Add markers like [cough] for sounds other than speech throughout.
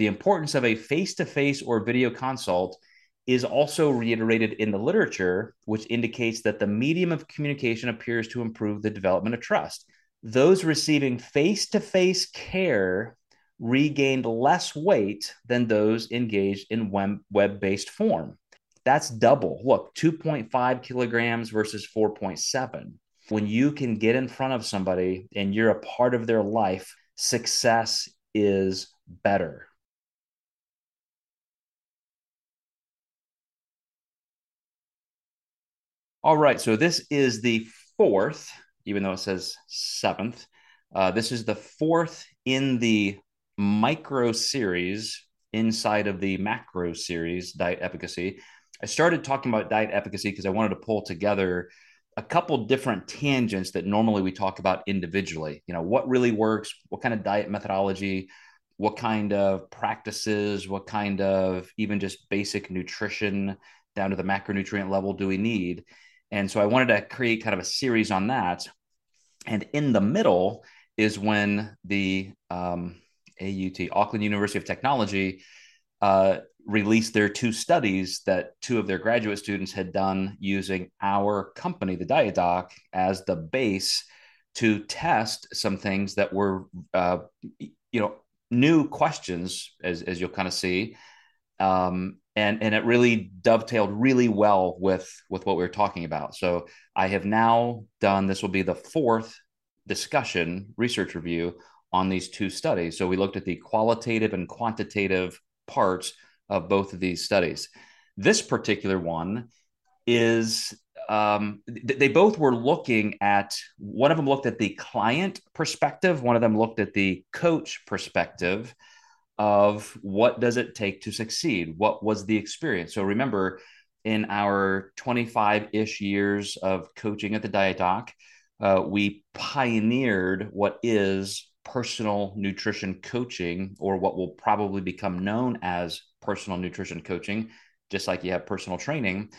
The importance of a face to face or video consult is also reiterated in the literature, which indicates that the medium of communication appears to improve the development of trust. Those receiving face to face care regained less weight than those engaged in web based form. That's double. Look, 2.5 kilograms versus 4.7. When you can get in front of somebody and you're a part of their life, success is better. All right, so this is the fourth, even though it says seventh. Uh, this is the fourth in the micro series inside of the macro series, Diet Efficacy. I started talking about diet efficacy because I wanted to pull together a couple different tangents that normally we talk about individually. You know, what really works, what kind of diet methodology, what kind of practices, what kind of even just basic nutrition down to the macronutrient level do we need? And so I wanted to create kind of a series on that. And in the middle is when the um, AUT, Auckland University of Technology, uh, released their two studies that two of their graduate students had done using our company, the Diet Doc, as the base to test some things that were, uh, you know, new questions, as, as you'll kind of see. Um, and and it really dovetailed really well with with what we were talking about. So I have now done this will be the fourth discussion research review on these two studies. So we looked at the qualitative and quantitative parts of both of these studies. This particular one is um, they both were looking at one of them looked at the client perspective, one of them looked at the coach perspective of what does it take to succeed? What was the experience? So remember, in our 25 ish years of coaching at the Diet Doc, uh, we pioneered what is personal nutrition coaching, or what will probably become known as personal nutrition coaching, just like you have personal training.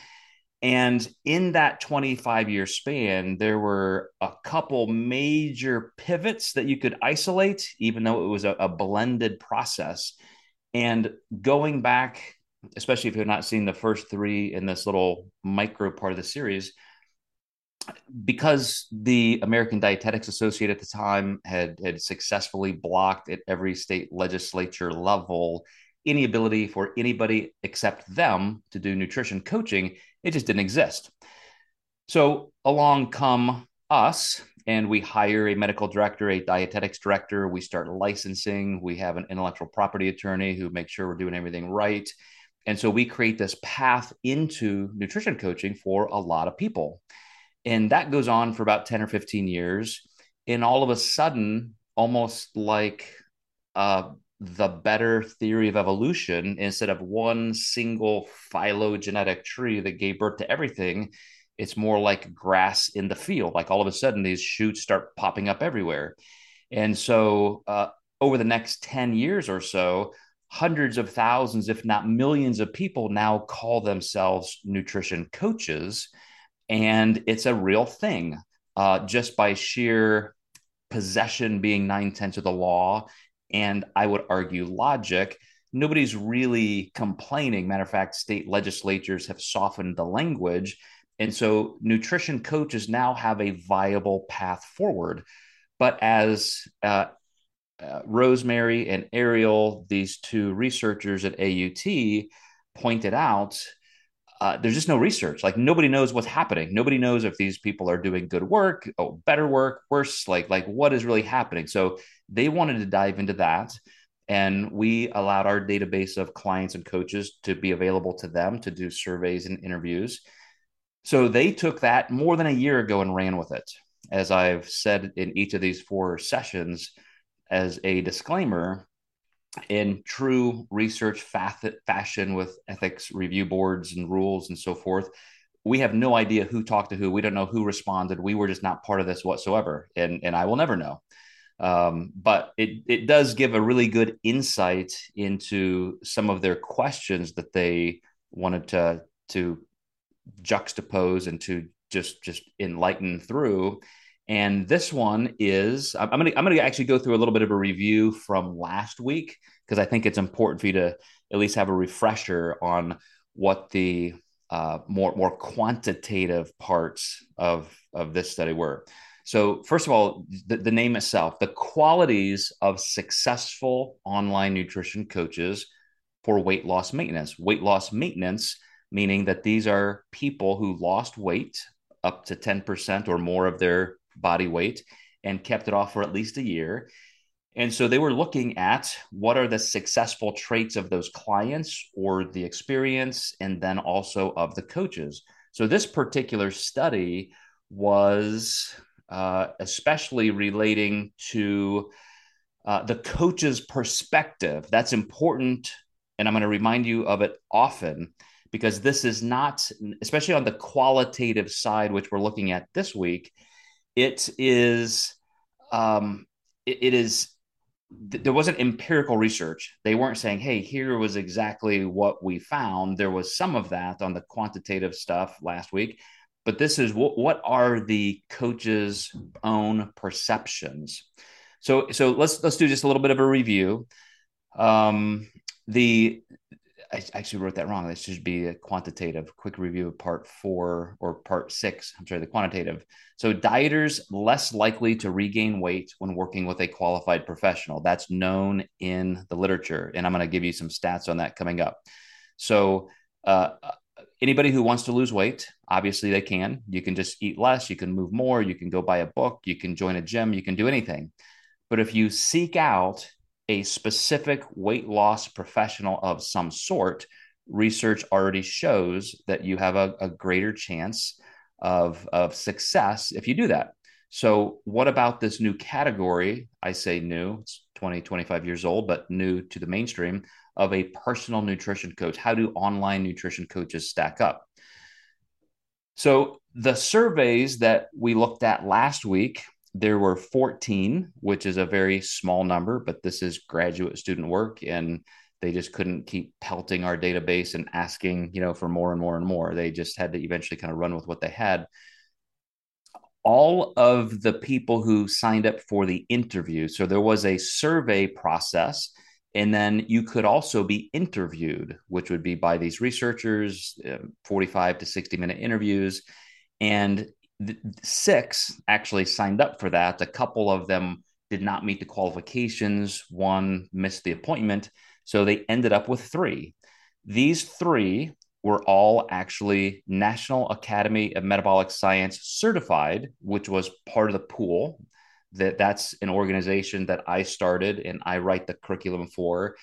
And in that 25 year span, there were a couple major pivots that you could isolate, even though it was a, a blended process. And going back, especially if you've not seen the first three in this little micro part of the series, because the American Dietetics Associate at the time had had successfully blocked at every state legislature level any ability for anybody except them to do nutrition coaching. It just didn't exist. So along come us, and we hire a medical director, a dietetics director. We start licensing. We have an intellectual property attorney who makes sure we're doing everything right. And so we create this path into nutrition coaching for a lot of people. And that goes on for about 10 or 15 years. And all of a sudden, almost like uh, the better theory of evolution instead of one single phylogenetic tree that gave birth to everything it's more like grass in the field. Like all of a sudden these shoots start popping up everywhere. And so uh, over the next 10 years or so hundreds of thousands if not millions of people now call themselves nutrition coaches. And it's a real thing uh, just by sheer possession being nine tenths of the law and I would argue logic, nobody's really complaining. Matter of fact, state legislatures have softened the language. And so nutrition coaches now have a viable path forward. But as uh, uh, Rosemary and Ariel, these two researchers at AUT, pointed out, uh, there's just no research. Like nobody knows what's happening. Nobody knows if these people are doing good work, oh, better work, worse. Like like what is really happening. So they wanted to dive into that, and we allowed our database of clients and coaches to be available to them to do surveys and interviews. So they took that more than a year ago and ran with it. As I've said in each of these four sessions, as a disclaimer, in true research fashion with ethics review boards and rules and so forth we have no idea who talked to who. We don't know who responded. We were just not part of this whatsoever and and i will never know. Um, but it it does give a really good insight into some of their questions that they wanted to to juxtapose and to just just enlighten through And this one is I'm gonna I'm gonna actually go through a little bit of a review from last week because I think it's important for you to at least have a refresher on what the uh, more more quantitative parts of of this study were. So first of all, the, the name itself, the qualities of successful online nutrition coaches for weight loss maintenance. Weight loss maintenance meaning that these are people who lost weight up to 10% or more of their body weight and kept it off for at least a year. And so they were looking at what are the successful traits of those clients or the experience, and then also of the coaches. So this particular study was uh, especially relating to uh, the coach's perspective. That's important. And I'm going to remind you of it often because this is not, especially on the qualitative side, which we're looking at this week, it is, um, it, it is, there wasn't empirical research. They weren't saying, hey, here was exactly what we found. There was some of that on the quantitative stuff last week, but this is what, what are the coach's own perceptions? So, so let's let's do just a little bit of a review. Um, the I actually wrote that wrong. This should be a quantitative quick review of part four or part six. I'm sorry, the quantitative. So, dieters less likely to regain weight when working with a qualified professional. That's known in the literature. And I'm going to give you some stats on that coming up. So, uh, anybody who wants to lose weight, obviously they can. You can just eat less, you can move more, you can go buy a book, you can join a gym, you can do anything. But if you seek out a specific weight loss professional of some sort, research already shows that you have a, a greater chance of, of success if you do that. So, what about this new category? I say new, it's 20, 25 years old, but new to the mainstream of a personal nutrition coach. How do online nutrition coaches stack up? So, the surveys that we looked at last week there were 14, which is a very small number, but this is graduate student work. And they just couldn't keep pelting our database and asking, you know, for more and more and more. They just had to eventually kind of run with what they had. All of the people who signed up for the interview, so there was a survey process, and then you could also be interviewed, which would be by these researchers, um, 45 to 60 minute interviews. And six actually signed up for that. A couple of them did not meet the qualifications. One missed the appointment. So they ended up with three. These three were all actually National Academy of Metabolic Science certified, which was part of the pool. That that's an organization that I started and I write the curriculum for,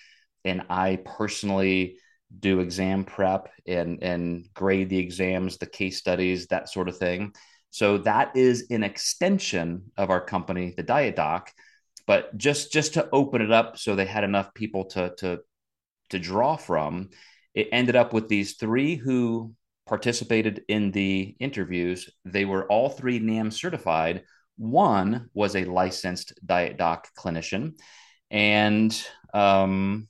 and I personally do exam prep and and grade the exams, the case studies, that sort of thing. So that is an extension of our company, the Diet Doc. But just just to open it up, so they had enough people to to to draw from, it ended up with these three who participated in the interviews. They were all three NAM certified. One was a licensed Diet Doc clinician, and um,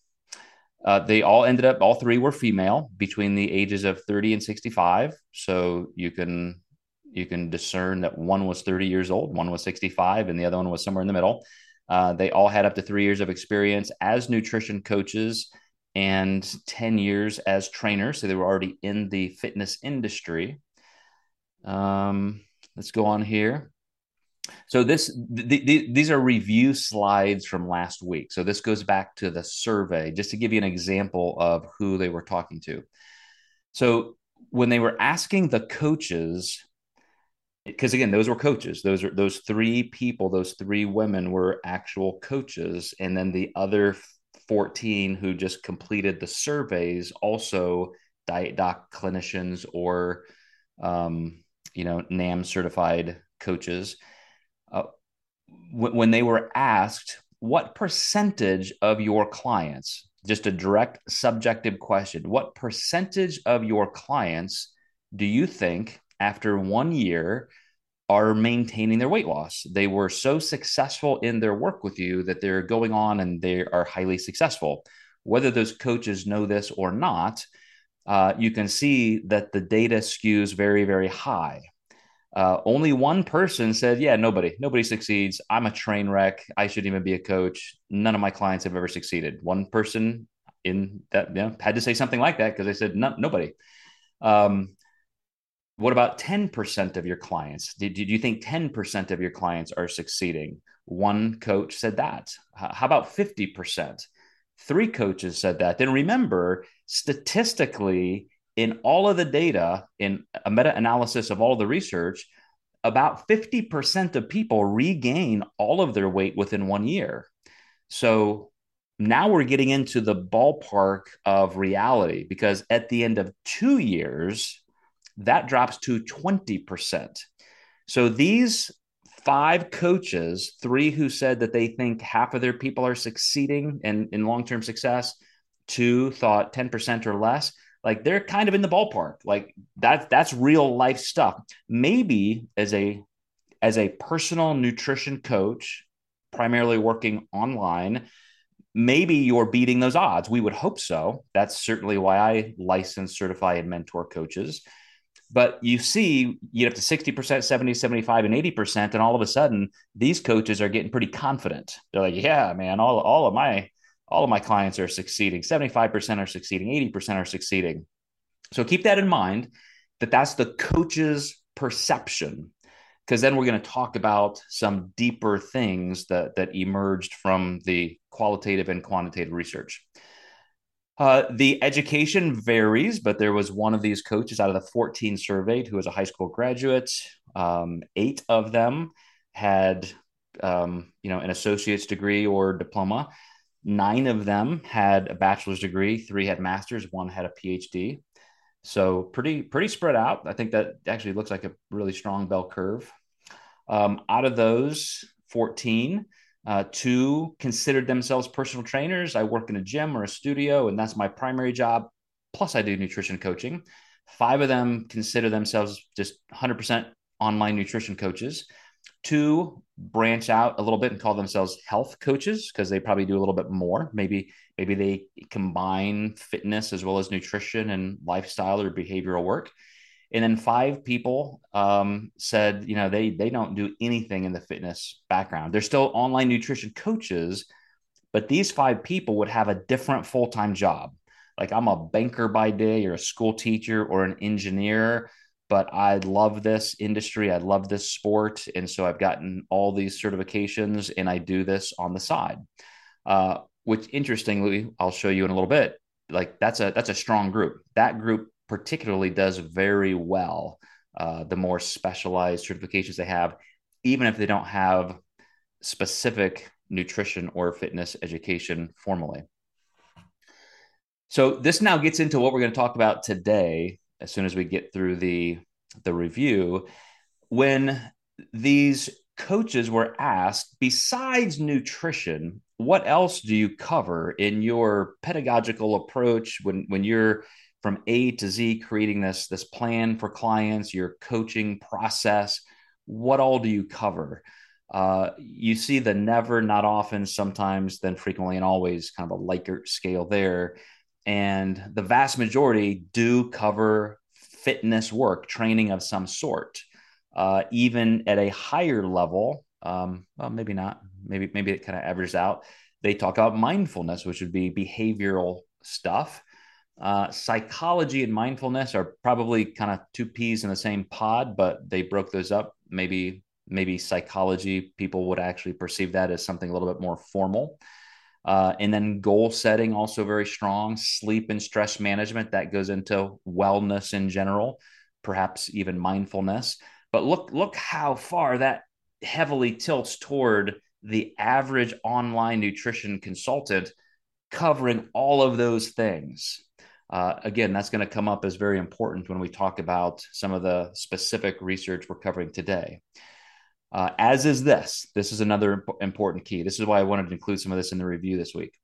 uh, they all ended up. All three were female between the ages of 30 and 65. So you can you can discern that one was 30 years old, one was 65, and the other one was somewhere in the middle. Uh, they all had up to three years of experience as nutrition coaches and 10 years as trainers. So they were already in the fitness industry. Um, let's go on here. So this th- th- these are review slides from last week. So this goes back to the survey just to give you an example of who they were talking to. So when they were asking the coaches because again those were coaches. Those are those three people those three women were actual coaches. And then the other 14 who just completed the surveys also diet doc clinicians or um, you know nam certified coaches uh, w- when they were asked what percentage of your clients just a direct subjective question what percentage of your clients do you think after one year are maintaining their weight loss. They were so successful in their work with you that they're going on and they are highly successful. Whether those coaches know this or not, uh, you can see that the data skews very, very high. Uh, only one person said, "Yeah, nobody, nobody succeeds. I'm a train wreck. I shouldn't even be a coach. None of my clients have ever succeeded." One person in that you know, had to say something like that because they said, no, "Nobody." Um, what about 10% of your clients? Did, did you think 10% of your clients are succeeding? One coach said that. How about 50%? Three coaches said that. Then remember, statistically, in all of the data, in a meta analysis of all the research, about 50% of people regain all of their weight within one year. So now we're getting into the ballpark of reality because at the end of two years, that drops to 20%. So these five coaches, three who said that they think half of their people are succeeding and in long-term success, two thought 10% or less, like they're kind of in the ballpark. Like that that's real life stuff. Maybe as a as a personal nutrition coach, primarily working online, maybe you're beating those odds. We would hope so. That's certainly why I license, certify, and mentor coaches. But you see, you get up to 60%, 70, 75, and 80%. And all of a sudden, these coaches are getting pretty confident. They're like, yeah, man, all, all of my all of my clients are succeeding. 75% are succeeding, 80% are succeeding. So keep that in mind that that's the coach's perception because then we're going to talk about some deeper things that that emerged from the qualitative and quantitative research. Uh, the education varies, but there was one of these coaches out of the 14 surveyed who was a high school graduate. Um, eight of them had, um, you know, an associate's degree or diploma. Nine of them had a bachelor's degree. Three had masters. One had a PhD. So pretty pretty spread out. I think that actually looks like a really strong bell curve. Um, out of those 14, uh, two considered themselves personal trainers. I work in a gym or a studio, and that's my primary job. Plus, I do nutrition coaching. Five of them consider themselves just 100% online nutrition coaches. Two branch out a little bit and call themselves health coaches because they probably do a little bit more. Maybe maybe they combine fitness as well as nutrition and lifestyle or behavioral work and then five people um, said you know they they don't do anything in the fitness background. They're still online nutrition coaches but these five people would have a different full-time job. Like i'm a banker by day or a school teacher or an engineer but i love this industry i love this sport and so i've gotten all these certifications and i do this on the side. Uh, which interestingly i'll show you in a little bit like that's a that's a strong group. That group particularly does very well. Uh, the more specialized certifications they have, even if they don't have specific nutrition or fitness education formally. So this now gets into what we're going to talk about today. As soon as we get through the the review, when these coaches were asked, besides nutrition, what else do you cover in your pedagogical approach when when you're from A to Z, creating this this plan for clients, your coaching process. What all do you cover? Uh, you see the never, not often, sometimes, then frequently, and always kind of a Likert scale there. And the vast majority do cover fitness work, training of some sort. Uh, even at a higher level, um, well, maybe not. Maybe maybe it kind of averages out. They talk about mindfulness, which would be behavioral stuff. Uh, psychology and mindfulness are probably kind of two peas in the same pod, but they broke those up. Maybe maybe psychology people would actually perceive that as something a little bit more formal. Uh, and then goal setting also very strong. Sleep and stress management that goes into wellness in general, perhaps even mindfulness. But look look how far that heavily tilts toward the average online nutrition consultant covering all of those things uh, again, that's going to come up as very important when we talk about some of the specific research we're covering today. Uh, as is this. This is another important key. This is why I wanted to include some of this in the review this week.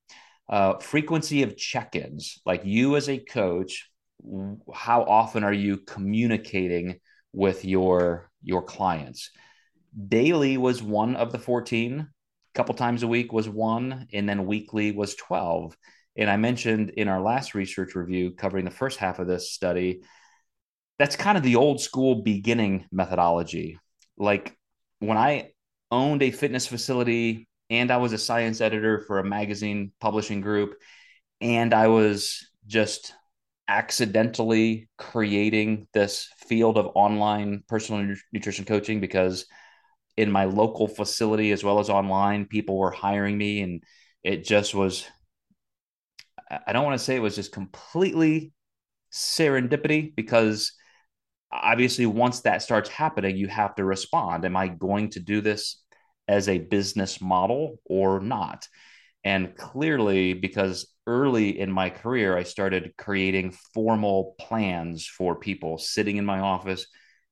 Uh, frequency of check ins, like you as a coach, how often are you communicating with your your clients? Daily was one of the 14, a couple times a week was one, and then weekly was 12. And I mentioned in our last research review covering the first half of this study, that's kind of the old school beginning methodology. Like when I owned a fitness facility and I was a science editor for a magazine publishing group, and I was just accidentally creating this field of online personal nutrition coaching because in my local facility as well as online people were hiring me and it just was i don't want to say it was just completely serendipity because obviously once that starts happening you have to respond. Am i going to do this as a business model or not? And clearly because early in my career i started creating formal plans for people sitting in my office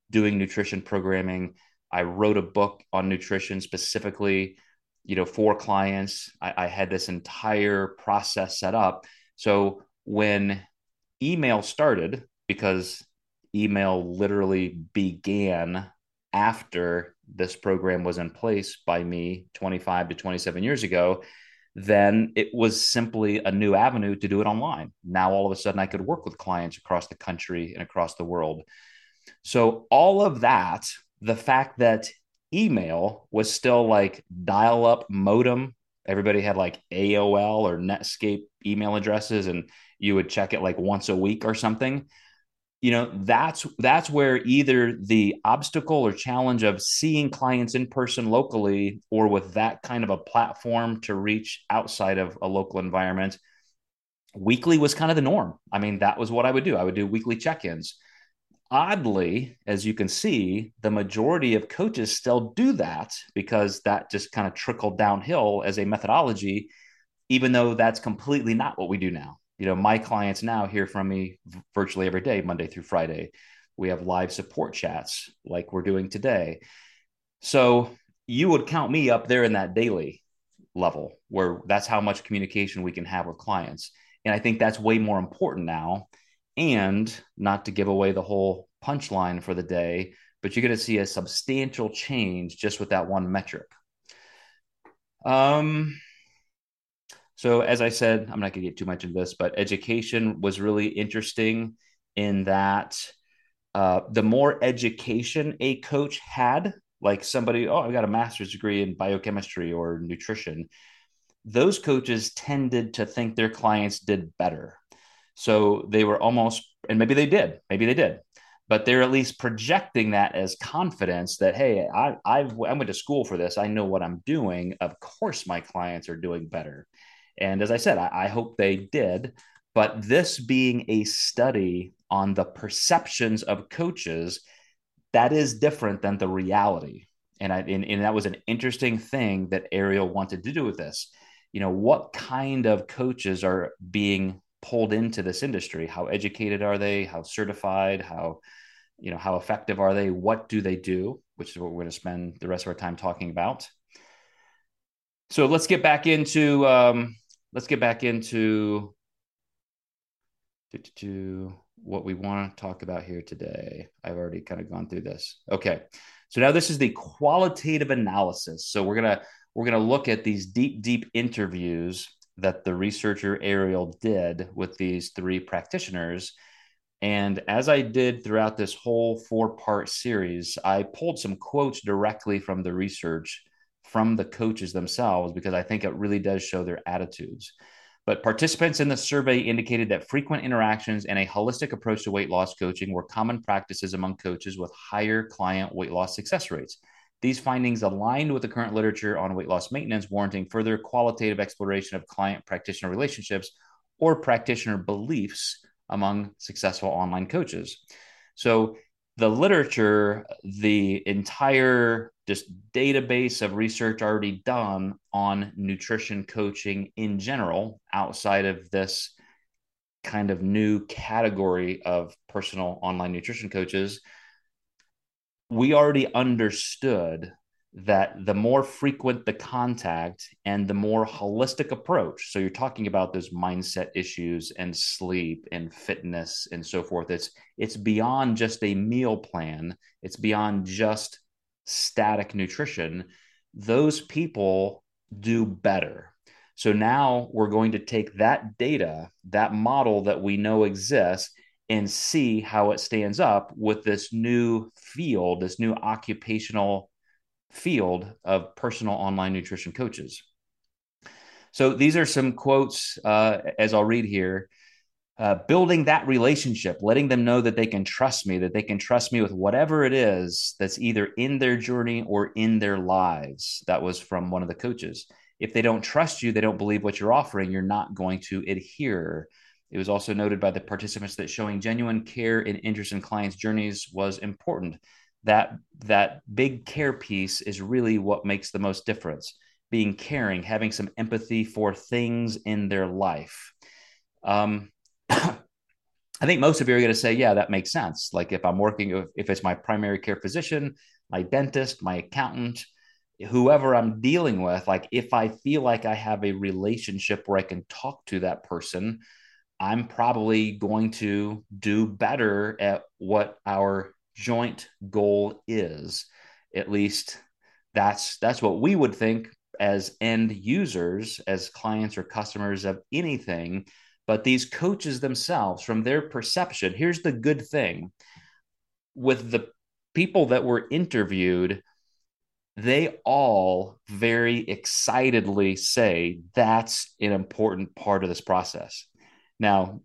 doing nutrition programming. I wrote a book on nutrition specifically you know for clients I, I had this entire process set up so when email started because email literally began after this program was in place by me 25 to 27 years ago, then it was simply a new avenue to do it online. Now, all of a sudden, I could work with clients across the country and across the world. So, all of that, the fact that email was still like dial up modem, everybody had like AOL or Netscape email addresses, and you would check it like once a week or something. You know that's that's where either the obstacle or challenge of seeing clients in person locally or with that kind of a platform to reach outside of a local environment weekly was kind of the norm. I mean that was what i would do. I would do weekly check-ins oddly as you can see the majority of coaches still do that because that just kind of trickled downhill as a methodology even though that's completely not what we do now. You know my clients now hear from me virtually every day monday through friday. We have live support chats like we're doing today. So you would count me up there in that daily level where that's how much communication we can have with clients. And i think that's way more important now and not to give away the whole punchline for the day but you're going to see a substantial change just with that one metric um so, as I said, I'm not going to get too much into this, but education was really interesting in that uh, the more education a coach had, like somebody, oh, I've got a master's degree in biochemistry or nutrition, those coaches tended to think their clients did better. So they were almost, and maybe they did, maybe they did, but they're at least projecting that as confidence that hey I, I've, i went to school for this i know what i'm doing of course my clients are doing better and as I said, I, I hope they did. But this being a study on the perceptions of coaches, that is different than the reality. And, I, and, and that was an interesting thing that Ariel wanted to do with this. You know, what kind of coaches are being pulled into this industry? How educated are they? How certified? How, you know, how effective are they? What do they do? Which is what we're going to spend the rest of our time talking about. So let's get back into um, let's get back into to, to what we want to talk about here today. I've already kind of gone through this. Okay. So now this is the qualitative analysis. So we're going to we're going to look at these deep deep interviews that the researcher Ariel did with these three practitioners. And as I did throughout this whole four part series, I pulled some quotes directly from the research from the coaches themselves because I think it really does show their attitudes. But participants in the survey indicated that frequent interactions and a holistic approach to weight loss coaching were common practices among coaches with higher client weight loss success rates. These findings aligned with the current literature on weight loss maintenance, warranting further qualitative exploration of client practitioner relationships or practitioner beliefs among successful online coaches. So, the literature, the entire just database of research already done on nutrition coaching in general outside of this kind of new category of personal online nutrition coaches we already understood that the more frequent the contact and the more holistic approach so you're talking about those mindset issues and sleep and fitness and so forth it's it's beyond just a meal plan it's beyond just static nutrition, those people do better. So now we're going to take that data, that model that we know exists, and see how it stands up with this new field, this new occupational field of personal online nutrition coaches. So these are some quotes uh, as I'll read here. Uh, building that relationship, letting them know that they can trust me, that they can trust me with whatever it is that's either in their journey or in their lives. That was from one of the coaches. If they don't trust you, they don't believe what you're offering, you're not going to adhere. It was also noted by the participants that showing genuine care and interest in clients' journeys was important. That that big care piece is really what makes the most difference. Being caring, having some empathy for things in their life. Um, [coughs] I think most of you are going to say, yeah, that makes sense. Like if I'm working, if it's my primary care physician, my dentist, my accountant, whoever I'm dealing with, like if I feel like I have a relationship where I can talk to that person, I'm probably going to do better at what our joint goal is. At least that's that's what we would think as end users, as clients or customers of anything. But these coaches themselves, from their perception, here's the good thing with the people that were interviewed, they all very excitedly say that's an important part of this process. Now,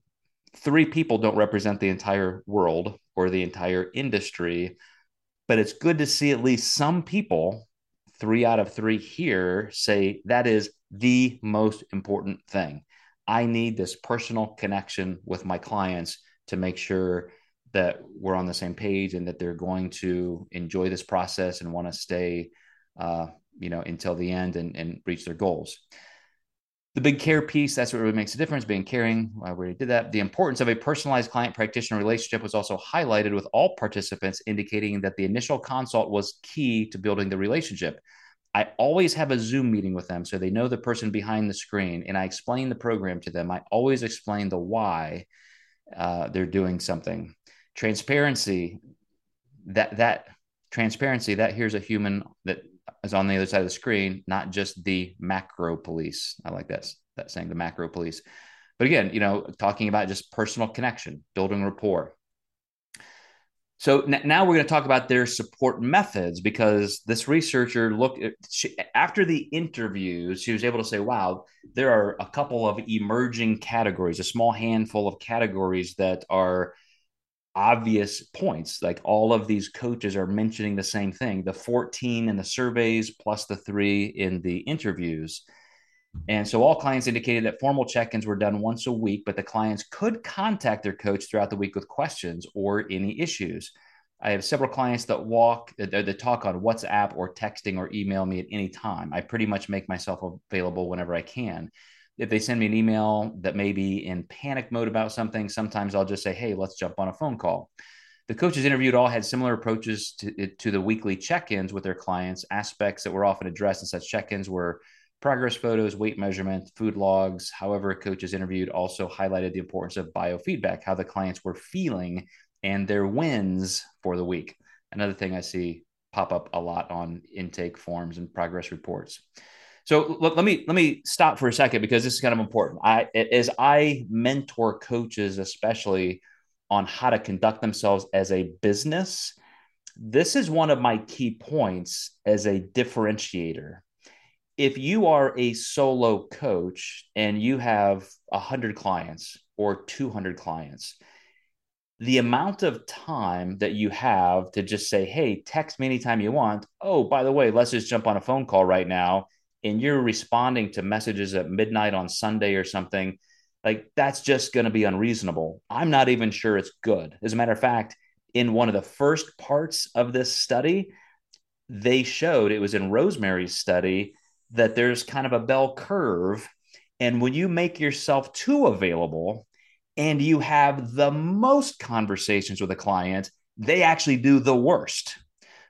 three people don't represent the entire world or the entire industry, but it's good to see at least some people, three out of three here, say that is the most important thing. I need this personal connection with my clients to make sure that we're on the same page and that they're going to enjoy this process and want to stay, uh, you know, until the end and, and reach their goals the big care piece that's what really makes a difference being caring i already did that. The importance of a personalized client practitioner relationship was also highlighted with all participants indicating that the initial consult was key to building the relationship. I always have a zoom meeting with them so they know the person behind the screen and i explain the program to them. I always explain the why uh, they're doing something. Transparency that that transparency that here's a human that is on the other side of the screen, not just the macro police. I like that, that saying, the macro police. But again, you know, talking about just personal connection, building rapport. So n- now we're going to talk about their support methods because this researcher looked uh, she, after the interviews, she was able to say, wow, there are a couple of emerging categories, a small handful of categories that are obvious points. Like all of these coaches are mentioning the same thing the 14 in the surveys plus the three in the interviews. And so all clients indicated that formal check ins were done once a week, but the clients could contact their coach throughout the week with questions or any issues. I have several clients that walk, that, talk on WhatsApp or texting or email me at any time. I pretty much make myself available whenever I can if they send me an email that may be in panic mode about something, sometimes I'll just say, hey, let's jump on a phone call. The coaches interviewed all had similar approaches to, to the weekly check ins with their clients. Aspects that were often addressed in such check ins were progress photos, weight measurement, food logs. However, coaches interviewed also highlighted the importance of biofeedback, how the clients were feeling and their wins for the week. Another thing I see pop up a lot on intake forms and progress reports. So let, let me let me stop for a second because this is kind of important. I as I mentor coaches, especially on how to conduct themselves as a business, this is one of my key points as a differentiator. If you are a solo coach and you have 100 clients or 200 clients, the amount of time that you have to just say, hey, text me anytime you want. Oh, by the way, let's just jump on a phone call right now and you're responding to messages at midnight on Sunday or something, like that's just going to be unreasonable. I'm not even sure it's good. As a matter of fact, in one of the first parts of this study, they showed it was in Rosemary's study that there's kind of a bell curve. And when you make yourself too available and you have the most conversations with a client, they actually do the worst.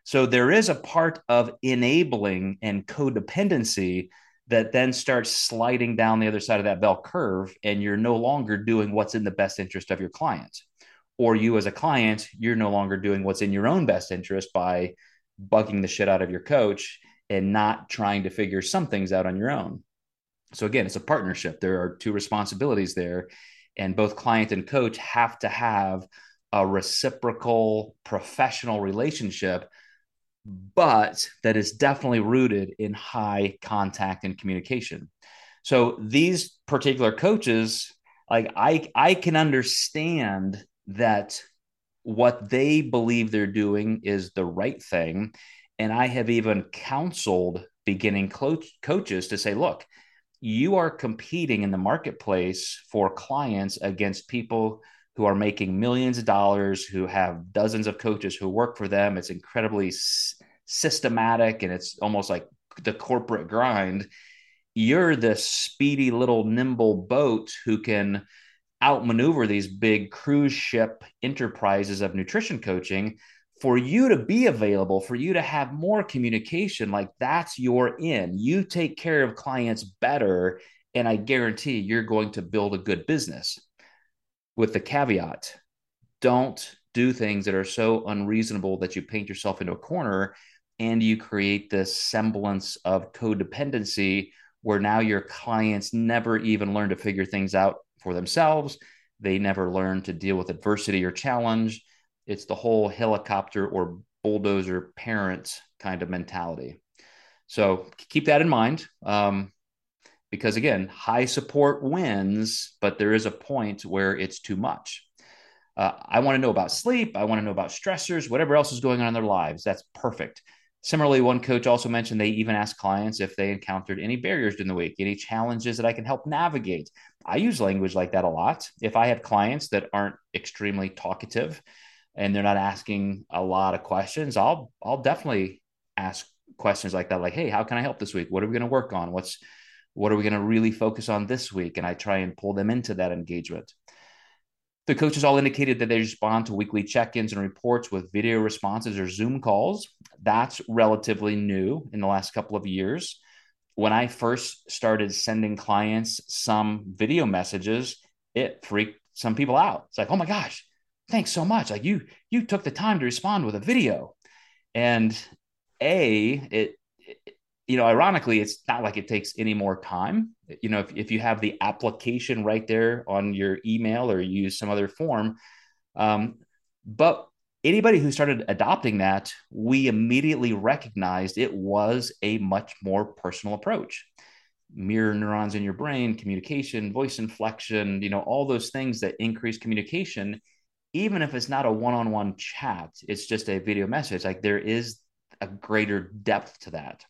So there is a part of enabling and codependency that then starts sliding down the other side of that bell curve, and you're no longer doing what's in the best interest of your client. Or you, as a client, you're no longer doing what's in your own best interest by bugging the shit out of your coach and not trying to figure some things out on your own. So, again, it's a partnership. There are two responsibilities there. and both client and coach have to have a reciprocal professional relationship but that is definitely rooted in high contact and communication so these particular coaches like i i can understand that what they believe they're doing is the right thing and i have even counseled beginning coach, coaches to say look you are competing in the marketplace for clients against people who are making millions of dollars, who have dozens of coaches who work for them. It's incredibly systematic and it's almost like the corporate grind. You're the speedy little nimble boat who can outmaneuver these big cruise ship enterprises of nutrition coaching for you to be available, for you to have more communication, like that's your in. You take care of clients better, and I guarantee you're going to build a good business. With the caveat, don't do things that are so unreasonable that you paint yourself into a corner and you create this semblance of codependency where now your clients never even learn to figure things out for themselves. They never learn to deal with adversity or challenge it's the whole helicopter or bulldozer parent kind of mentality. So keep that in mind. Um, because again, high support wins, but there is a point where it's too much. Uh, I want to know about sleep. I want to know about stressors, whatever else is going on in their lives. That's perfect. Similarly, one coach also mentioned they even asked clients if they encountered any barriers during the week, any challenges that I can help navigate. I use language like that a lot. If I have clients that aren't extremely talkative, and they're not asking a lot of questions, I'll I'll definitely ask questions like that, like, hey, how can I help this week? What are we going to work on? What's what are we going to really focus on this week? And I try and pull them into that engagement. The coaches all indicated that they respond to weekly check-ins and reports with video responses or Zoom calls. That's relatively new in the last couple of years. When I first started sending clients some video messages, it freaked some people out. It's like, oh my gosh, thanks so much like you you took the time to respond with a video and a it, it, you know ironically it's not like it takes any more time you know if, if you have the application right there on your email or use some other form um, but anybody who started adopting that we immediately recognized it was a much more personal approach. Mirror neurons in your brain communication voice inflection you know all those things that increase communication even if it's not a one-on-one chat it's just a video message like there is a greater depth to that.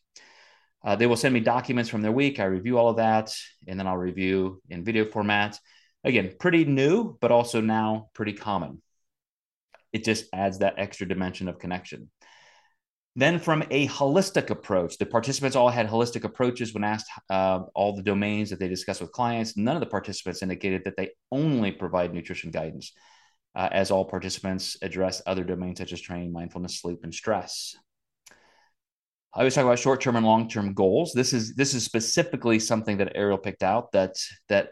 Uh, they will send me documents from their week i review all of that and then i'll review in video format. Again pretty new but also now pretty common it just adds that extra dimension of connection then from a holistic approach the participants all had holistic approaches when asked uh, all the domains that they discussed with clients none of the participants indicated that they only provide nutrition guidance uh, as all participants address other domains such as training, mindfulness, sleep, and stress. I always talk about short-term and long-term goals. This is this is specifically something that Ariel picked out that that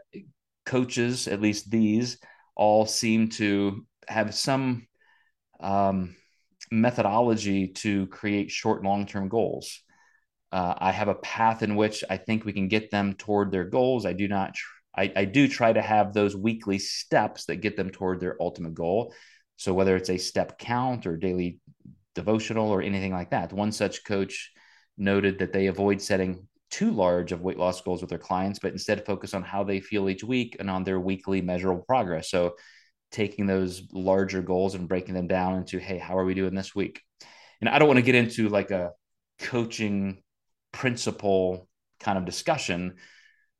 coaches, at least these, all seem to have some um, methodology to create short and long-term goals. Uh, I have a path in which I think we can get them toward their goals. I do not tr- I, I do try to have those weekly steps that get them toward their ultimate goal. So whether it's a step count or daily devotional or anything like that, one such coach noted that they avoid setting too large of weight loss goals with their clients, but instead focus on how they feel each week and on their weekly measurable progress. So taking those larger goals and breaking them down into, hey, how are we doing this week? And I don't want to get into like a coaching principle kind of discussion,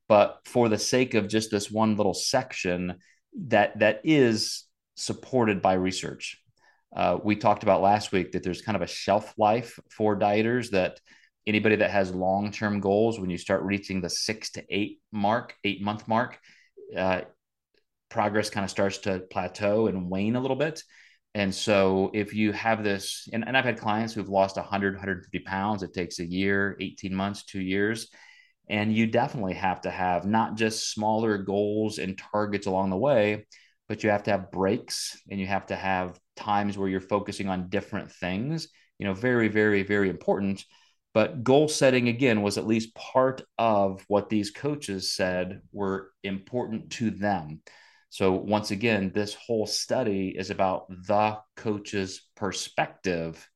but for the sake of just this one little section that that is supported by research uh, we talked about last week that there's kind of a shelf life for dieters that anybody that has long-term goals when you start reaching the six to eight mark eight month mark uh, progress kind of starts to plateau and wane a little bit and so if you have this and, and i've had clients who've lost 100 150 pounds it takes a year 18 months two years and you definitely have to have not just smaller goals and targets along the way, but you have to have breaks and you have to have times where you're focusing on different things. You know, very, very, very important. But goal setting, again, was at least part of what these coaches said were important to them. So, once again, this whole study is about the coach's perspective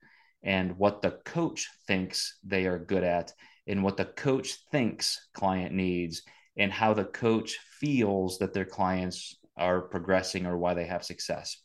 and what the coach thinks they are good at and what the coach thinks client needs and how the coach feels that their clients are progressing or why they have success.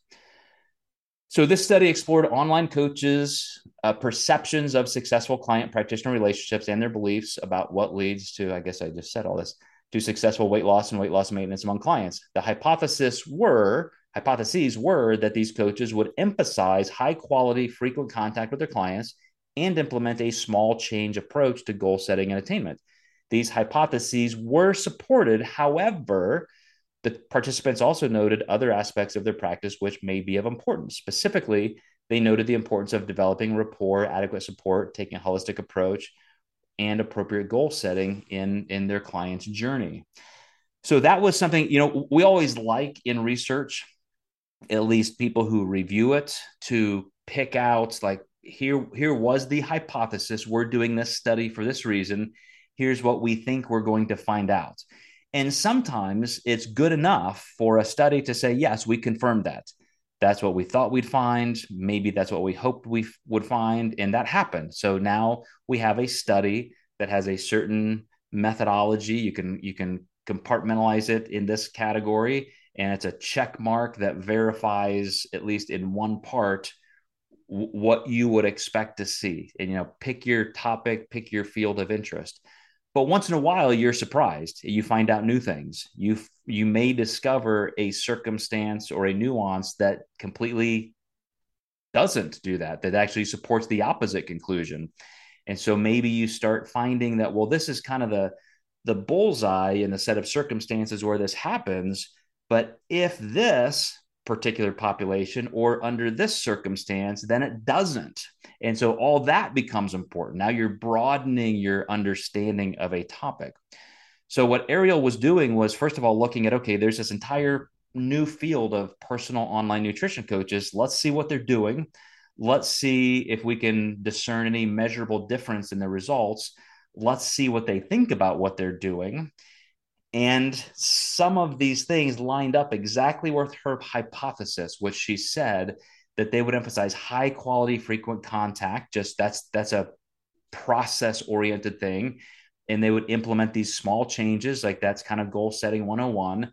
So, this study explored online coaches' uh, perceptions of successful client practitioner relationships and their beliefs about what leads to, I guess I just said all this, to successful weight loss and weight loss maintenance among clients. The hypothesis were hypotheses were that these coaches would emphasize high quality, frequent contact with their clients and implement a small change approach to goal setting and attainment. These hypotheses were supported. However, the participants also noted other aspects of their practice which may be of importance. Specifically, they noted the importance of developing rapport, adequate support, taking a holistic approach, and appropriate goal setting in, in their client's journey. So that was something, you know, we always like in research, at least people who review it, to pick out like here here was the hypothesis we're doing this study for this reason here's what we think we're going to find out and sometimes it's good enough for a study to say yes we confirmed that that's what we thought we'd find. Maybe that's what we hoped we f- would find and that happened. So now we have a study that has a certain methodology. You can you can compartmentalize it in this category and it's a check mark that verifies at least in one part what you would expect to see. And you know pick your topic pick your field of interest but once in a while you're surprised. You find out new things. You you may discover a circumstance or a nuance that completely doesn't do that that actually supports the opposite conclusion. And so maybe you start finding that well this is kind of the the bullseye in the set of circumstances where this happens. But if this particular population or under this circumstance, then it doesn't. And so all that becomes important. Now you're broadening your understanding of a topic. So what Ariel was doing was first of all looking at okay, there's this entire new field of personal online nutrition coaches. Let's see what they're doing. Let's see if we can discern any measurable difference in the results. Let's see what they think about what they're doing. And some of these things lined up exactly with her hypothesis, which she said that they would emphasize high quality, frequent contact. Just that's that's a process oriented thing. And they would implement these small changes, like that's kind of goal setting 101.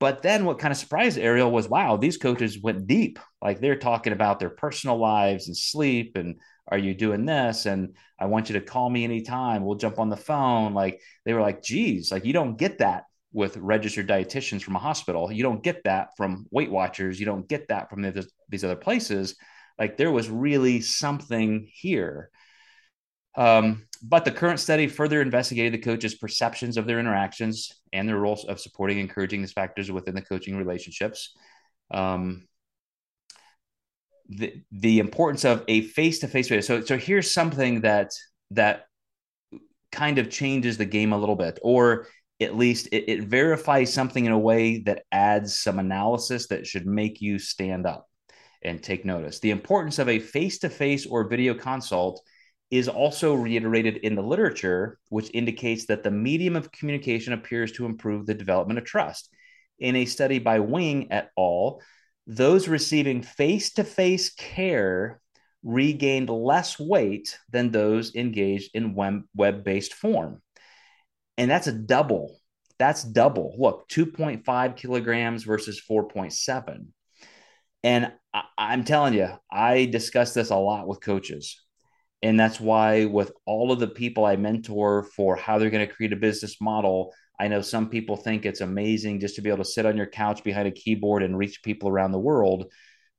But then what kind of surprised Ariel was wow, these coaches went deep. Like they're talking about their personal lives and sleep and are you doing this? And I want you to call me anytime. We'll jump on the phone. Like they were like, geez, like you don't get that with registered dietitians from a hospital. You don't get that from Weight Watchers. You don't get that from these other places. Like there was really something here. Um, but the current study further investigated the coaches' perceptions of their interactions and their roles of supporting, encouraging these factors within the coaching relationships. Um, the, the importance of a face-to-face video. So, so here's something that that kind of changes the game a little bit, or at least it, it verifies something in a way that adds some analysis that should make you stand up and take notice. The importance of a face-to-face or video consult is also reiterated in the literature, which indicates that the medium of communication appears to improve the development of trust. In a study by Wing et al., those receiving face to face care regained less weight than those engaged in web based form. And that's a double. That's double. Look, 2.5 kilograms versus 4.7. And I, I'm telling you, I discuss this a lot with coaches. And that's why, with all of the people I mentor for how they're going to create a business model, I know some people think it's amazing just to be able to sit on your couch behind a keyboard and reach people around the world.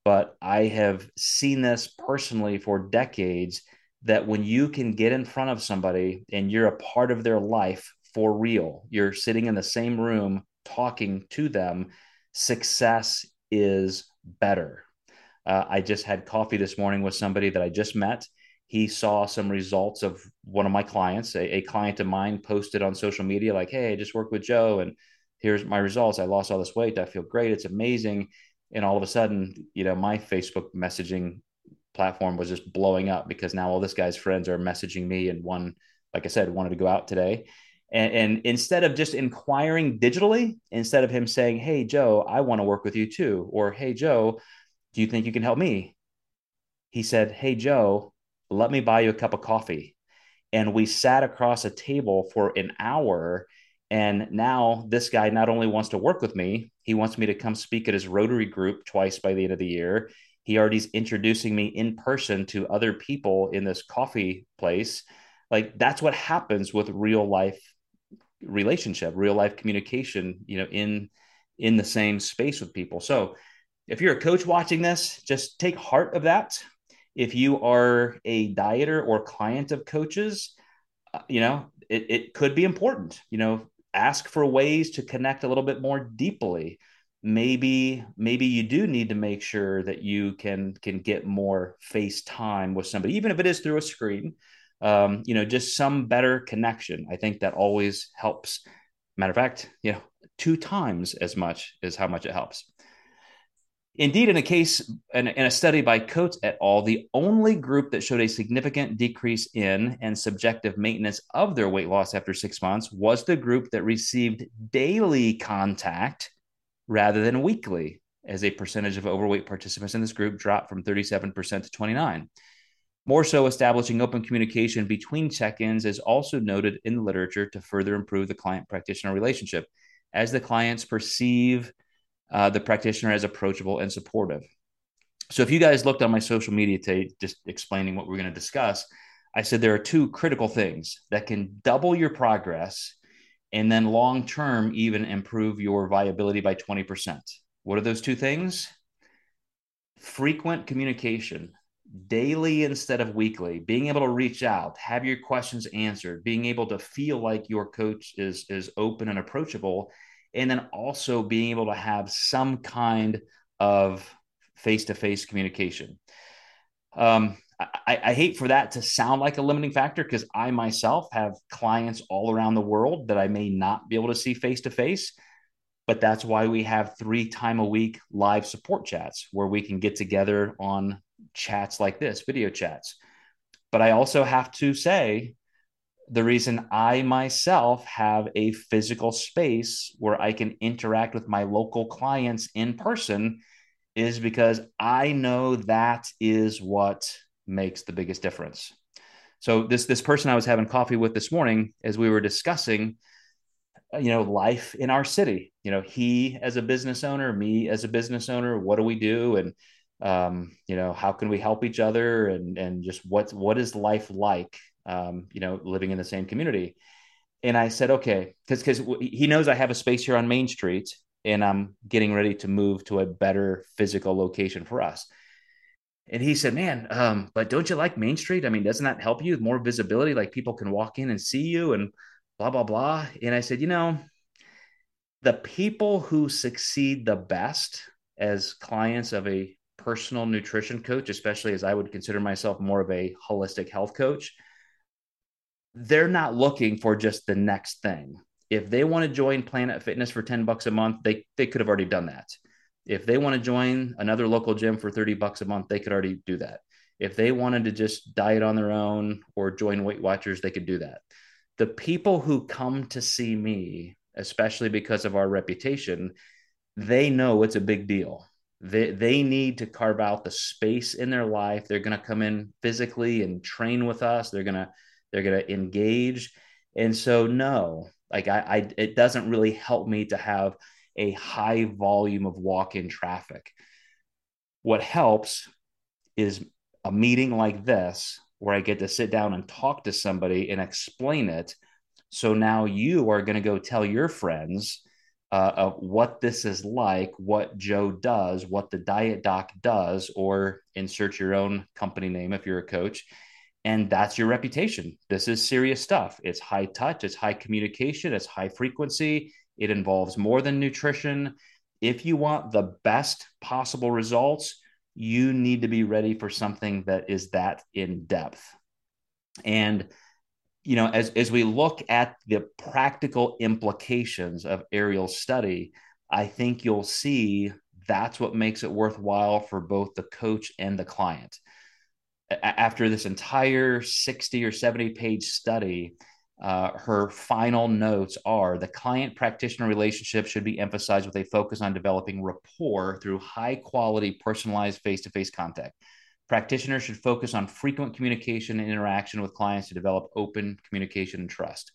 But I have seen this personally for decades that when you can get in front of somebody and you're a part of their life for real, you're sitting in the same room talking to them, success is better. Uh, I just had coffee this morning with somebody that I just met he saw some results of one of my clients. A, a, client of mine posted on social media, like, Hey, I just worked with Joe and here's my results. I lost all this weight. I feel great. It's amazing. And all of a sudden, you know, my Facebook messaging platform was just blowing up because now all this guy's friends are messaging me and one, like I said, wanted to go out today. And, and, instead of just inquiring digitally, instead of him saying, Hey, Joe, I want to work with you too, or Hey, Joe, do you think you can help me? He said, Hey, Joe, let me buy you a cup of coffee. And we sat across a table for an hour. And now this guy not only wants to work with me, he wants me to come speak at his Rotary group twice by the end of the year. He already is introducing me in person to other people in this coffee place. Like that's what happens with real life relationship, real life communication, you know, in in the same space with people. So if you're a coach watching this, just take heart of that. If you are a dieter or client of coaches, uh, you know, it, it could be important. You know, ask for ways to connect a little bit more deeply. Maybe maybe you do need to make sure that you can can get more face time with somebody even if it is through a screen. Um, you know just some better connection. I think that always helps. Matter of fact you know two times as much as how much it helps Indeed, in a case in, in, a study by Coates et al., the only group that showed a significant decrease in and subjective maintenance of their weight loss after six months was the group that received daily contact rather than weekly, as a percentage of overweight participants in this group dropped from 37% to 29. More so, establishing open communication between check ins is also noted in the literature to further improve the client practitioner relationship as the clients perceive uh, the practitioner as approachable and supportive. So, if you guys looked on my social media today, just explaining what we're going to discuss, I said there are two critical things that can double your progress and then long term even improve your viability by 20%. What are those two things? Frequent communication, daily instead of weekly, being able to reach out, have your questions answered, being able to feel like your coach is is open and approachable, and then also being able to have some kind of face-to-face communication. Um, I, I, hate for that to sound like a limiting factor because I myself have clients all around the world that I may not be able to see face to face. But that's why we have three time a week live support chats where we can get together on chats like this, video chats. But I also have to say the reason I myself have a physical space where I can interact with my local clients in person is because I know that is what makes the biggest difference. So this this person I was having coffee with this morning, as we were discussing, you know, life in our city. You know, he as a business owner, me as a business owner, what do we do, and um, you know, how can we help each other, and and just what what is life like, um, you know, living in the same community. And I said, okay, because because he knows I have a space here on Main Street, and I'm getting ready to move to a better physical location for us. And he said, "Man, um, but don't you like Main Street? I mean, doesn't that help you with more visibility? Like people can walk in and see you, and blah blah blah." And I said, "You know, the people who succeed the best as clients of a personal nutrition coach, especially as I would consider myself more of a holistic health coach, they're not looking for just the next thing. If they want to join Planet Fitness for 10 bucks a month, they they could have already done that if they want to join another local gym for 30 bucks a month, they could already do that. If they wanted to just diet on their own or join Weight Watchers, they could do that. The people who come to see me, especially because of our reputation, they know it's a big deal. They, they need to carve out the space in their life. They're going to come in physically and train with us. They're going to they're going to engage. And so no, like I, I it doesn't really help me to have a high volume of walk in traffic. What helps is a meeting like this where I get to sit down and talk to somebody and explain it. So now you are going to go tell your friends uh, of what this is like, what Joe does, what the diet doc does, or insert your own company name if you're a coach. And that's your reputation. This is serious stuff. It's high touch, it's high communication, it's high frequency, it involves more than nutrition. If you want the best possible results, you need to be ready for something that is that in depth. And you know, as as we look at the practical implications of Ariel's study, I think you'll see that's what makes it worthwhile for both the coach and the client. After this entire 60 or 70 page study, uh, her final notes are the client practitioner relationship should be emphasized with a focus on developing rapport through high quality personalized face to face contact. Practitioners should focus on frequent communication and interaction with clients to develop open communication and trust.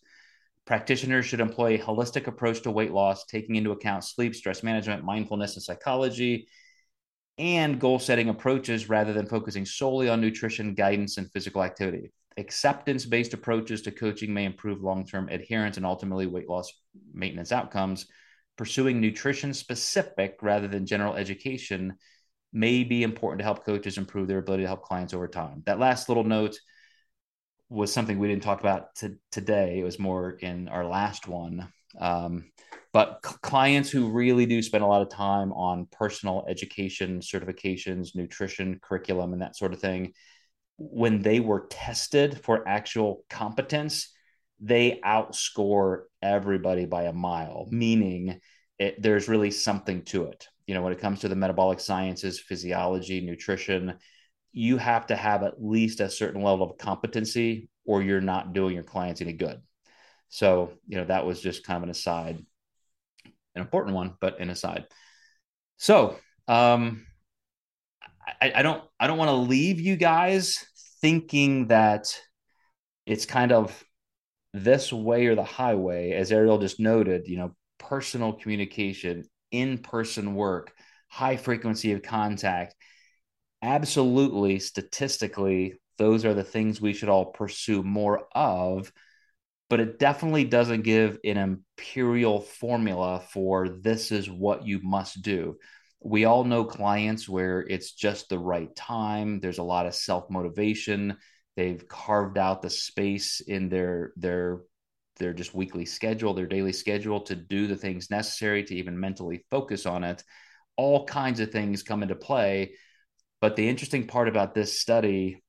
Practitioners should employ a holistic approach to weight loss, taking into account sleep, stress management, mindfulness, and psychology, and goal setting approaches rather than focusing solely on nutrition, guidance, and physical activity. Acceptance based approaches to coaching may improve long term adherence and ultimately weight loss maintenance outcomes. Pursuing nutrition specific rather than general education may be important to help coaches improve their ability to help clients over time. That last little note was something we didn't talk about to, today. It was more in our last one. Um, but clients who really do spend a lot of time on personal education, certifications, nutrition, curriculum, and that sort of thing, when they were tested for actual competence, they outscore everybody by a mile, meaning it, there's really something to it. You know, when it comes to the metabolic sciences, physiology, nutrition, you have to have at least a certain level of competency or you're not doing your clients any good. So, you know, that was just kind of an aside, an important one, but an aside. So, um, I, I don't I don't want to leave you guys thinking that it's kind of this way or the highway, as Ariel just noted, you know, personal communication, in-person work, high frequency of contact. Absolutely, statistically, those are the things we should all pursue more of. But it definitely doesn't give an imperial formula for this is what you must do. We all know clients where it's just the right time. There's a lot of self motivation they've carved out the space in their their their just weekly schedule their daily schedule to do the things necessary to even mentally focus on it. All kinds of things come into play. But the interesting part about this study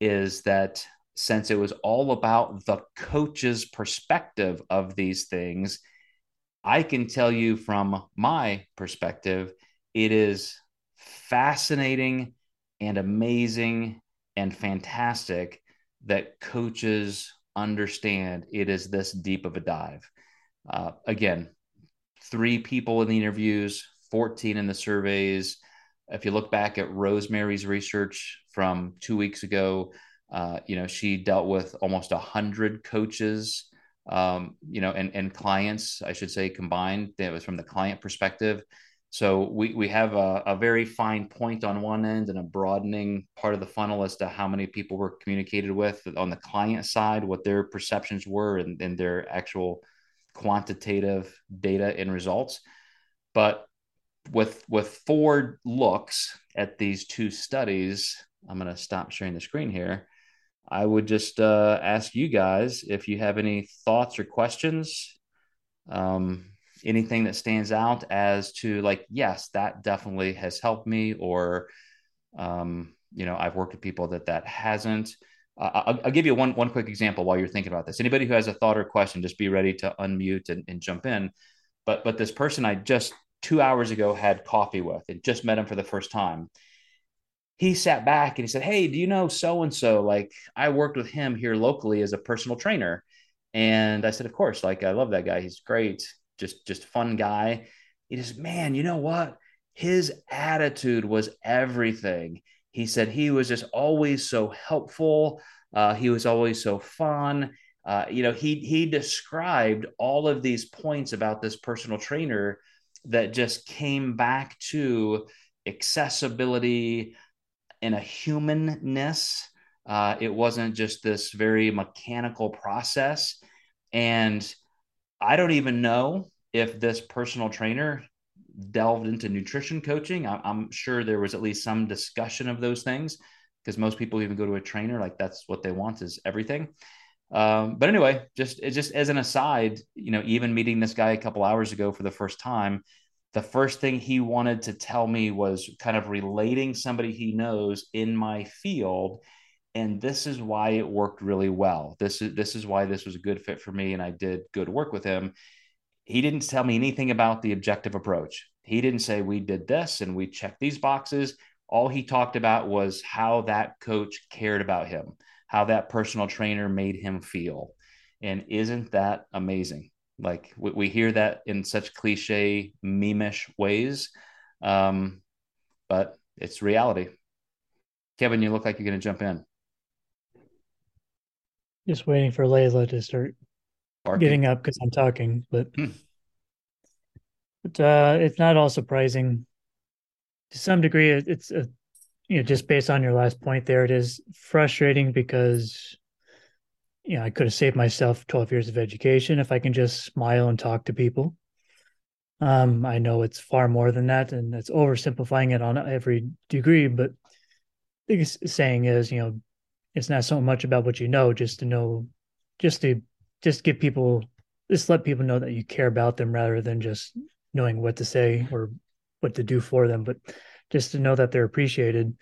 is that since it was all about the coach's perspective of these things i can tell you from my perspective it is fascinating and amazing and fantastic that coaches understand it is this deep of a dive. Uh, again, three people in the interviews, 14 in the surveys. If you look back at Rosemary's research from two weeks ago, uh, you know, she dealt with almost a 100 coaches, um, you know, and, and clients, I should say, combined. That was from the client perspective. So we, we have a, a very fine point on one end and a broadening part of the funnel as to how many people were communicated with on the client side, what their perceptions were and, and their actual quantitative data and results. But with with four looks at these two studies, I'm going to stop sharing the screen here. I would just uh, ask you guys if you have any thoughts or questions. Um, anything that stands out as to like yes that definitely has helped me or um, you know i've worked with people that that hasn't. Uh, I'll, I'll, give you one one quick example while you're thinking about this. Anybody who has a thought or question just be ready to unmute and, and jump in. But but this person i just two hours ago had coffee with and just met him for the first time he sat back and he said hey do you know so and so like i worked with him here locally as a personal trainer and i said of course like i love that guy he's great just just fun guy. He just man, you know what? His attitude was everything. He said he was just always so helpful. Uh, he was always so fun. Uh, you know, he he described all of these points about this personal trainer that just came back to accessibility and a humanness. Uh, it wasn't just this very mechanical process. And I don't even know if this personal trainer delved into nutrition coaching. I, am sure there was at least some discussion of those things because most people even go to a trainer like that's what they want is everything. Um, but anyway, just it just as an aside, you know, even meeting this guy a couple hours ago for the first time, the first thing he wanted to tell me was kind of relating somebody he knows in my field and this is why it worked really well. This is this is why this was a good fit for me and i did good work with him. He didn't tell me anything about the objective approach. He didn't say we did this and we checked these boxes. All he talked about was how that coach cared about him how that personal trainer made him feel. And isn't that amazing? Like we, we hear that in such cliche, memeish ways, um, but it's reality. Kevin, you look like you're going to jump in. Just waiting for Layla to start Barking. getting up because I'm talking, but hmm. but uh, it's not all surprising. To some degree, it's a you know just based on your last point there, it is frustrating because you know I could have saved myself 12 years of education if I can just smile and talk to people. Um, I know it's far more than that, and it's oversimplifying it on every degree. But the saying is, you know, it's not so much about what you know, just to know, just to just give people, just let people know that you care about them rather than just knowing what to say or what to do for them, but just to know that they're appreciated.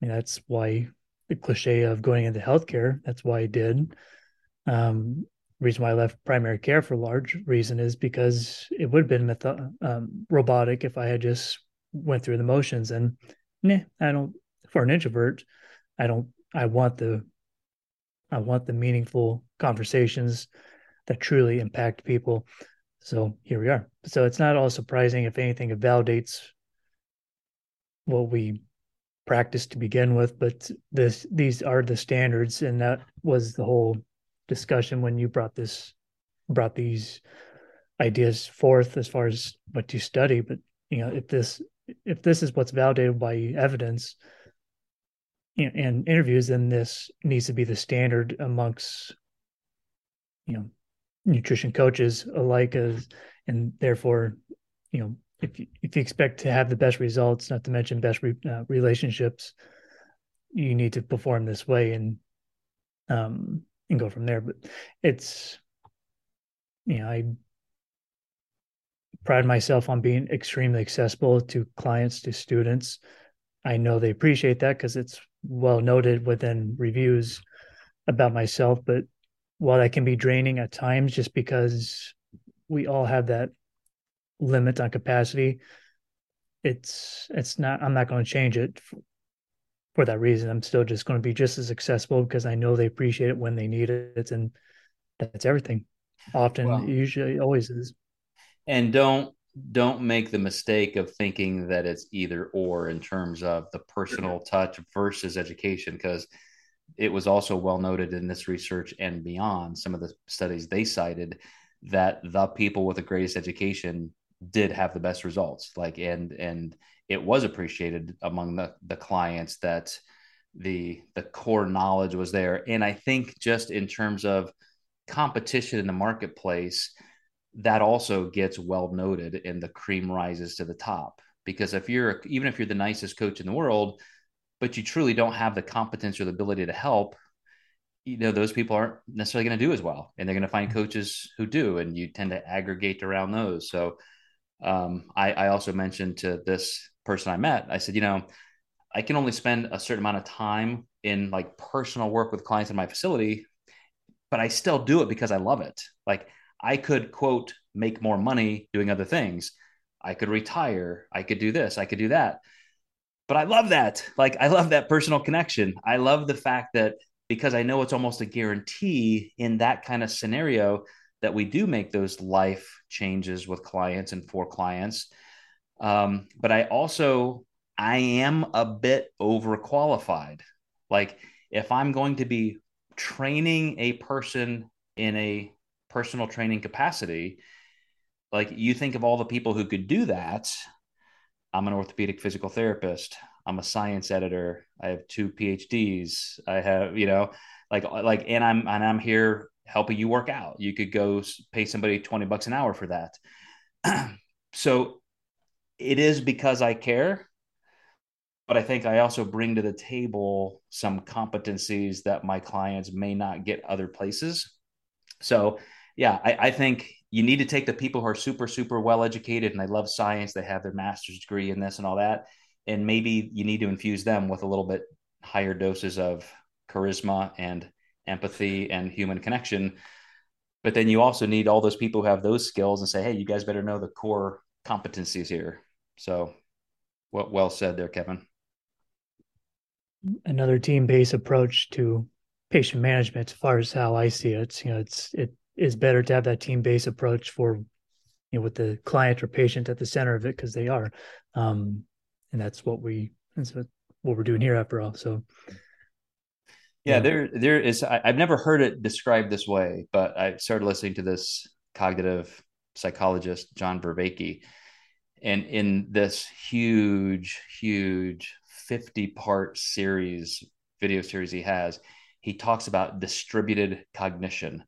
That's why the cliche of going into healthcare. That's why I did. Um, reason why I left primary care for large reason is because it would have been method, um, robotic if I had just went through the motions. And nah, I don't. For an introvert, I don't. I want the. I want the meaningful conversations that truly impact people. So here we are. So it's not all surprising. If anything, it validates what we practice to begin with. But this these are the standards, and that was the whole discussion when you brought this brought these ideas forth as far as what you study but you know if this if this is what's validated by evidence and interviews then this needs to be the standard amongst you know nutrition coaches alike as and therefore you know if you, if you expect to have the best results not to mention best re, uh, relationships you need to perform this way and um and go from there. But it's, you know, I pride myself on being extremely accessible to clients, to students. I know they appreciate that because it's well noted within reviews about myself. But while that can be draining at times, just because we all have that limit on capacity, it's it's not. I'm not going to change it for that reason, I'm still just going to be just as accessible because I know they appreciate it when they need it, and that's everything. Often, usually, always is. And don't don't make the mistake of thinking that it's either or in terms of the personal touch versus education, because it was also well noted in this research and beyond some of the studies they cited that the people with the greatest education did have the best results. Like and and it was appreciated among the the clients that the the core knowledge was there. And i think just in terms of competition in the marketplace that also gets well noted and the cream rises to the top. Because if you're even if you're the nicest coach in the world but you truly don't have the competence or the ability to help you know those people aren't necessarily going to do as well. And they're going to find mm-hmm. coaches who do and you tend to aggregate around those. So um, I, I also mentioned to this person I met, I said, you know, I can only spend a certain amount of time in like personal work with clients in my facility, but I still do it because I love it. Like I could quote make more money doing other things. I could retire. I could do this. I could do that. But I love that. Like I love that personal connection. I love the fact that because I know it's almost a guarantee in that kind of scenario that we do make those life changes with clients and for clients. Um, but I also I am a bit overqualified. Like if I'm going to be training a person in a personal training capacity, like you think of all the people who could do that. I'm an orthopedic physical therapist. I'm a science editor. I have two PhDs. I have, you know, like like and I'm and I'm here helping you work out. You could go pay somebody 20 bucks an hour for that. [clears throat] so it is because I care, but I think I also bring to the table some competencies that my clients may not get other places. So, yeah, I, I think you need to take the people who are super, super well educated and they love science, they have their master's degree in this and all that. And maybe you need to infuse them with a little bit higher doses of charisma and empathy and human connection but then you also need all those people who have those skills and say hey you guys better know the core competencies here so well, well said there kevin another team-based approach to patient management as far as how I see it. You know, it's it is better to have that team based approach for you know with the client or patient at the center of it because they are, um, and that's what we that's what, what we're doing here after all. So. Yeah, there there is. I, I've never heard it described this way, but I started listening to this cognitive psychologist John Vervaeke, and in this huge, huge fifty part series video series he has, he talks about distributed cognition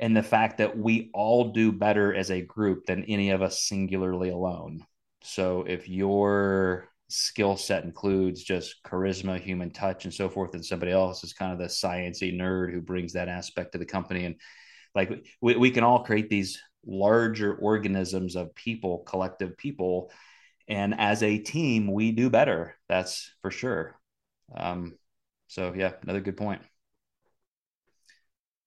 and the fact that we all do better as a group than any of us singularly alone. So if your skill set includes just charisma, human touch, and so forth, and somebody else is kind of the sciency nerd who brings that aspect to the company, and like we, we can all create these larger organisms of people, collective people, and as a team, we do better. That's for sure. Um, so yeah, another good point.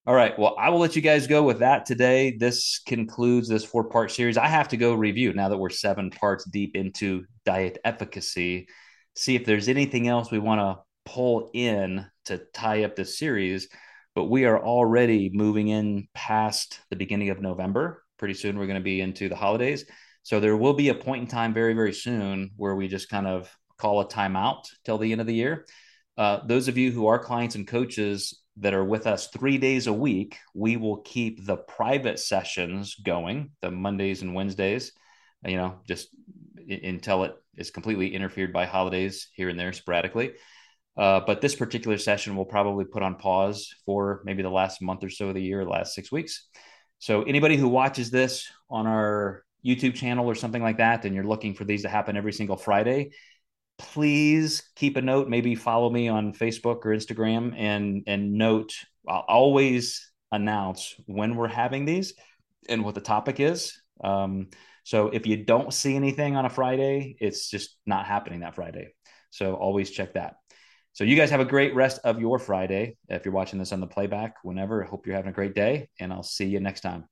All right. Well, I will let you guys go with that today. This concludes this four part series. I have to go review now that we're seven parts deep into diet efficacy, see if there's anything else we want to pull in to tie up this series. But we are already moving in past the beginning of November. Pretty soon, we're going to be into the holidays. So there will be a point in time very, very soon where we just kind of call a timeout till the end of the year. Uh, those of you who are clients and coaches, that are with us three days a week, we will keep the private sessions going, the Mondays and Wednesdays, you know, just until it is completely interfered by holidays here and there sporadically. Uh, but this particular session will probably put on pause for maybe the last month or so of the year, last six weeks. So anybody who watches this on our YouTube channel or something like that, and you're looking for these to happen every single Friday, please keep a note maybe follow me on facebook or instagram and and note i'll always announce when we're having these and what the topic is. Um, so if you don't see anything on a friday it's just not happening that friday. So always check that. So you guys have a great rest of your friday. If you're watching this on the playback whenever I hope you're having a great day and i'll see you next time